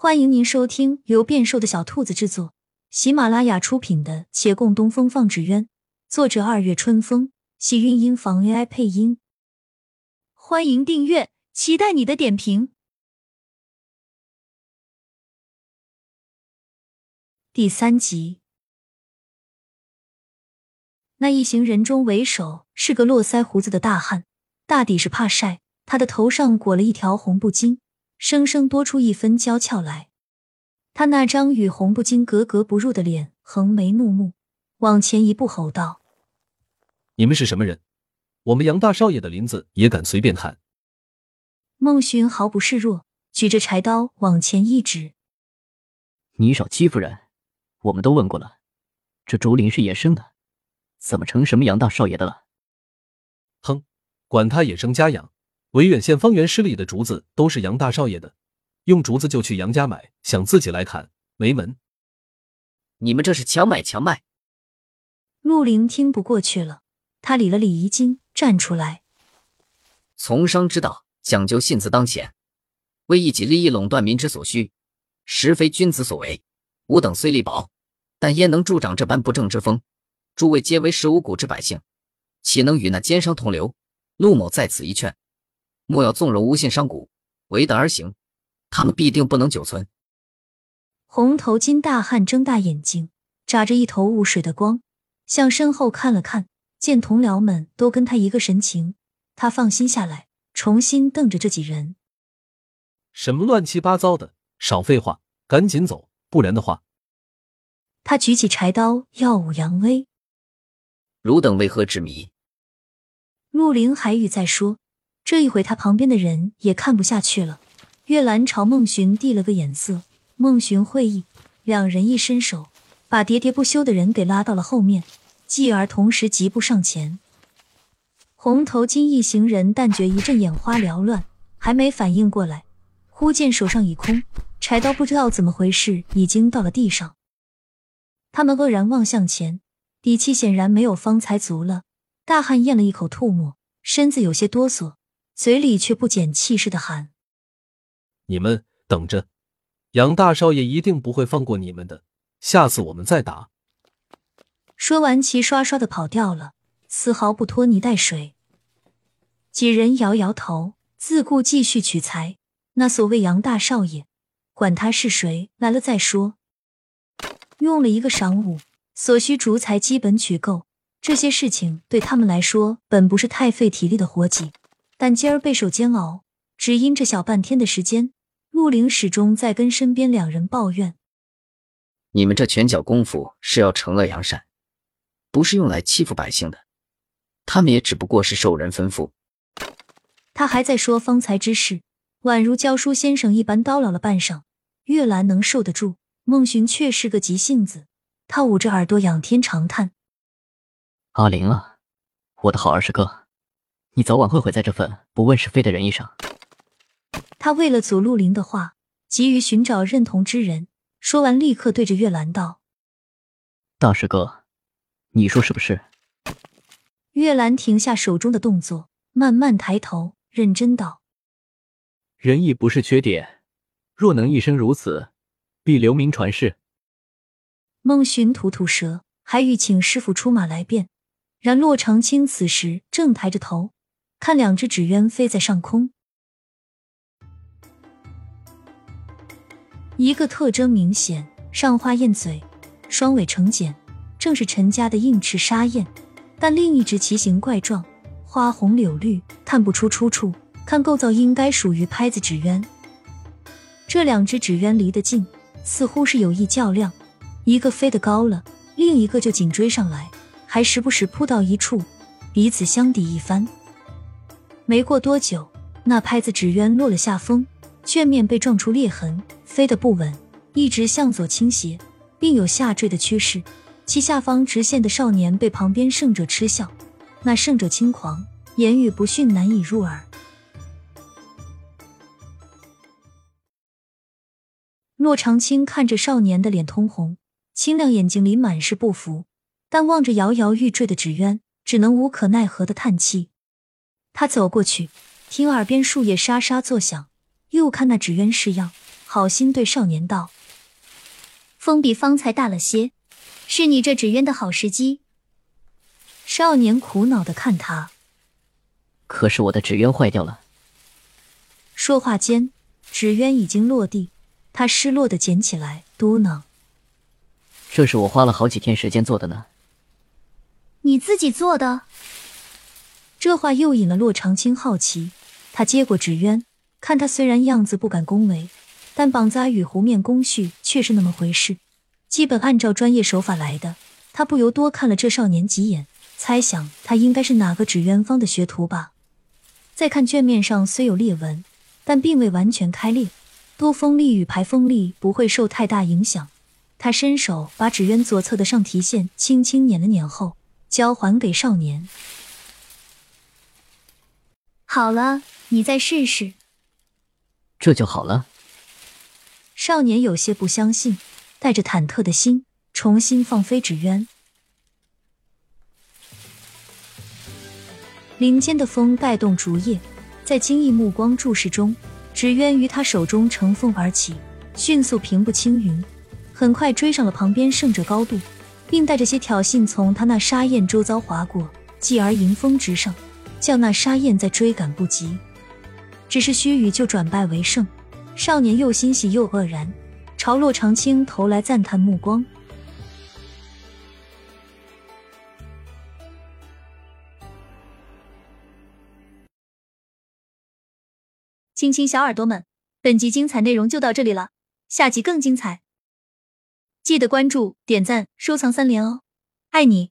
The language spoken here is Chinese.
欢迎您收听由变瘦的小兔子制作、喜马拉雅出品的《且共东风放纸鸢》，作者二月春风，喜韵音房 AI 配音。欢迎订阅，期待你的点评。第三集，那一行人中为首是个络腮胡子的大汉，大抵是怕晒，他的头上裹了一条红布巾。生生多出一分娇俏来，他那张与红布巾格格不入的脸，横眉怒目，往前一步吼道：“你们是什么人？我们杨大少爷的林子也敢随便砍？”孟寻毫不示弱，举着柴刀往前一指：“你少欺负人！我们都问过了，这竹林是野生的，怎么成什么杨大少爷的了？”哼，管他野生家养。维远县方圆十里的竹子都是杨大少爷的，用竹子就去杨家买，想自己来砍没门！你们这是强买强卖！陆凌听不过去了，他理了理衣襟，站出来：从商之道讲究信字当前，为一己利益垄断民之所需，实非君子所为。吾等虽力薄，但焉能助长这般不正之风？诸位皆为十五谷之百姓，岂能与那奸商同流？陆某在此一劝。莫要纵容诬陷商贾，为德而行，他们必定不能久存。红头巾大汉睁大眼睛，眨着一头雾水的光，向身后看了看，见同僚们都跟他一个神情，他放心下来，重新瞪着这几人。什么乱七八糟的，少废话，赶紧走，不然的话。他举起柴刀，耀武扬威。汝等为何执迷？陆凌还欲再说。这一回，他旁边的人也看不下去了。月兰朝孟寻递了个眼色，孟寻会意，两人一伸手，把喋喋不休的人给拉到了后面，继而同时疾步上前。红头巾一行人但觉一阵眼花缭乱，还没反应过来，忽见手上已空，柴刀不知道怎么回事，已经到了地上。他们愕然望向前，底气显然没有方才足了。大汉咽了一口吐沫，身子有些哆嗦。嘴里却不减气势的喊：“你们等着，杨大少爷一定不会放过你们的，下次我们再打。”说完，齐刷刷的跑掉了，丝毫不拖泥带水。几人摇摇头，自顾继续取材。那所谓杨大少爷，管他是谁，来了再说。用了一个晌午，所需竹材基本取够，这些事情对他们来说本不是太费体力的活计。但今儿备受煎熬，只因这小半天的时间，陆凌始终在跟身边两人抱怨：“你们这拳脚功夫是要惩恶扬善，不是用来欺负百姓的。他们也只不过是受人吩咐。”他还在说方才之事，宛如教书先生一般叨唠了半晌。月兰能受得住，孟寻却是个急性子，他捂着耳朵仰天长叹：“阿玲啊，我的好二师哥。”你早晚会毁在这份不问是非的仁义上。他为了阻陆林的话，急于寻找认同之人。说完，立刻对着月兰道：“大师哥，你说是不是？”月兰停下手中的动作，慢慢抬头，认真道：“仁义不是缺点，若能一生如此，必留名传世。”孟寻吐吐舌，还欲请师傅出马来辩，然洛长青此时正抬着头。看两只纸鸢飞在上空，一个特征明显，上花燕嘴，双尾成茧，正是陈家的硬翅沙燕。但另一只奇形怪状，花红柳绿，看不出出处，看构造应该属于拍子纸鸢。这两只纸鸢离得近，似乎是有意较量，一个飞得高了，另一个就紧追上来，还时不时扑到一处，彼此相抵一番。没过多久，那拍子纸鸢落了下风，卷面被撞出裂痕，飞得不稳，一直向左倾斜，并有下坠的趋势。其下方直线的少年被旁边胜者嗤笑，那胜者轻狂，言语不逊，难以入耳。骆长青看着少年的脸通红，清亮眼睛里满是不服，但望着摇摇欲坠的纸鸢，只能无可奈何的叹气。他走过去，听耳边树叶沙沙作响，又看那纸鸢式样，好心对少年道：“风比方才大了些，是你这纸鸢的好时机。”少年苦恼的看他，可是我的纸鸢坏掉了。说话间，纸鸢已经落地，他失落的捡起来，嘟囔：“这是我花了好几天时间做的呢。”你自己做的？这话又引了洛长青好奇。他接过纸鸢，看他虽然样子不敢恭维，但绑扎与湖面工序却是那么回事，基本按照专业手法来的。他不由多看了这少年几眼。猜想他应该是哪个纸鸢坊的学徒吧。再看卷面上虽有裂纹，但并未完全开裂，多锋利与排锋利不会受太大影响。他伸手把纸鸢左侧的上提线轻轻捻了捻后，交还给少年。好了，你再试试。这就好了。少年有些不相信，带着忐忑的心重新放飞纸鸢。林间的风带动竹叶，在惊异目光注视中，纸鸢于他手中乘风而起，迅速平步青云，很快追上了旁边胜者高度，并带着些挑衅从他那沙燕周遭划过，继而迎风直上，叫那沙燕再追赶不及。只是须臾就转败为胜，少年又欣喜又愕然，朝洛长青投来赞叹目光。亲亲小耳朵们，本集精彩内容就到这里了，下集更精彩，记得关注、点赞、收藏三连哦，爱你！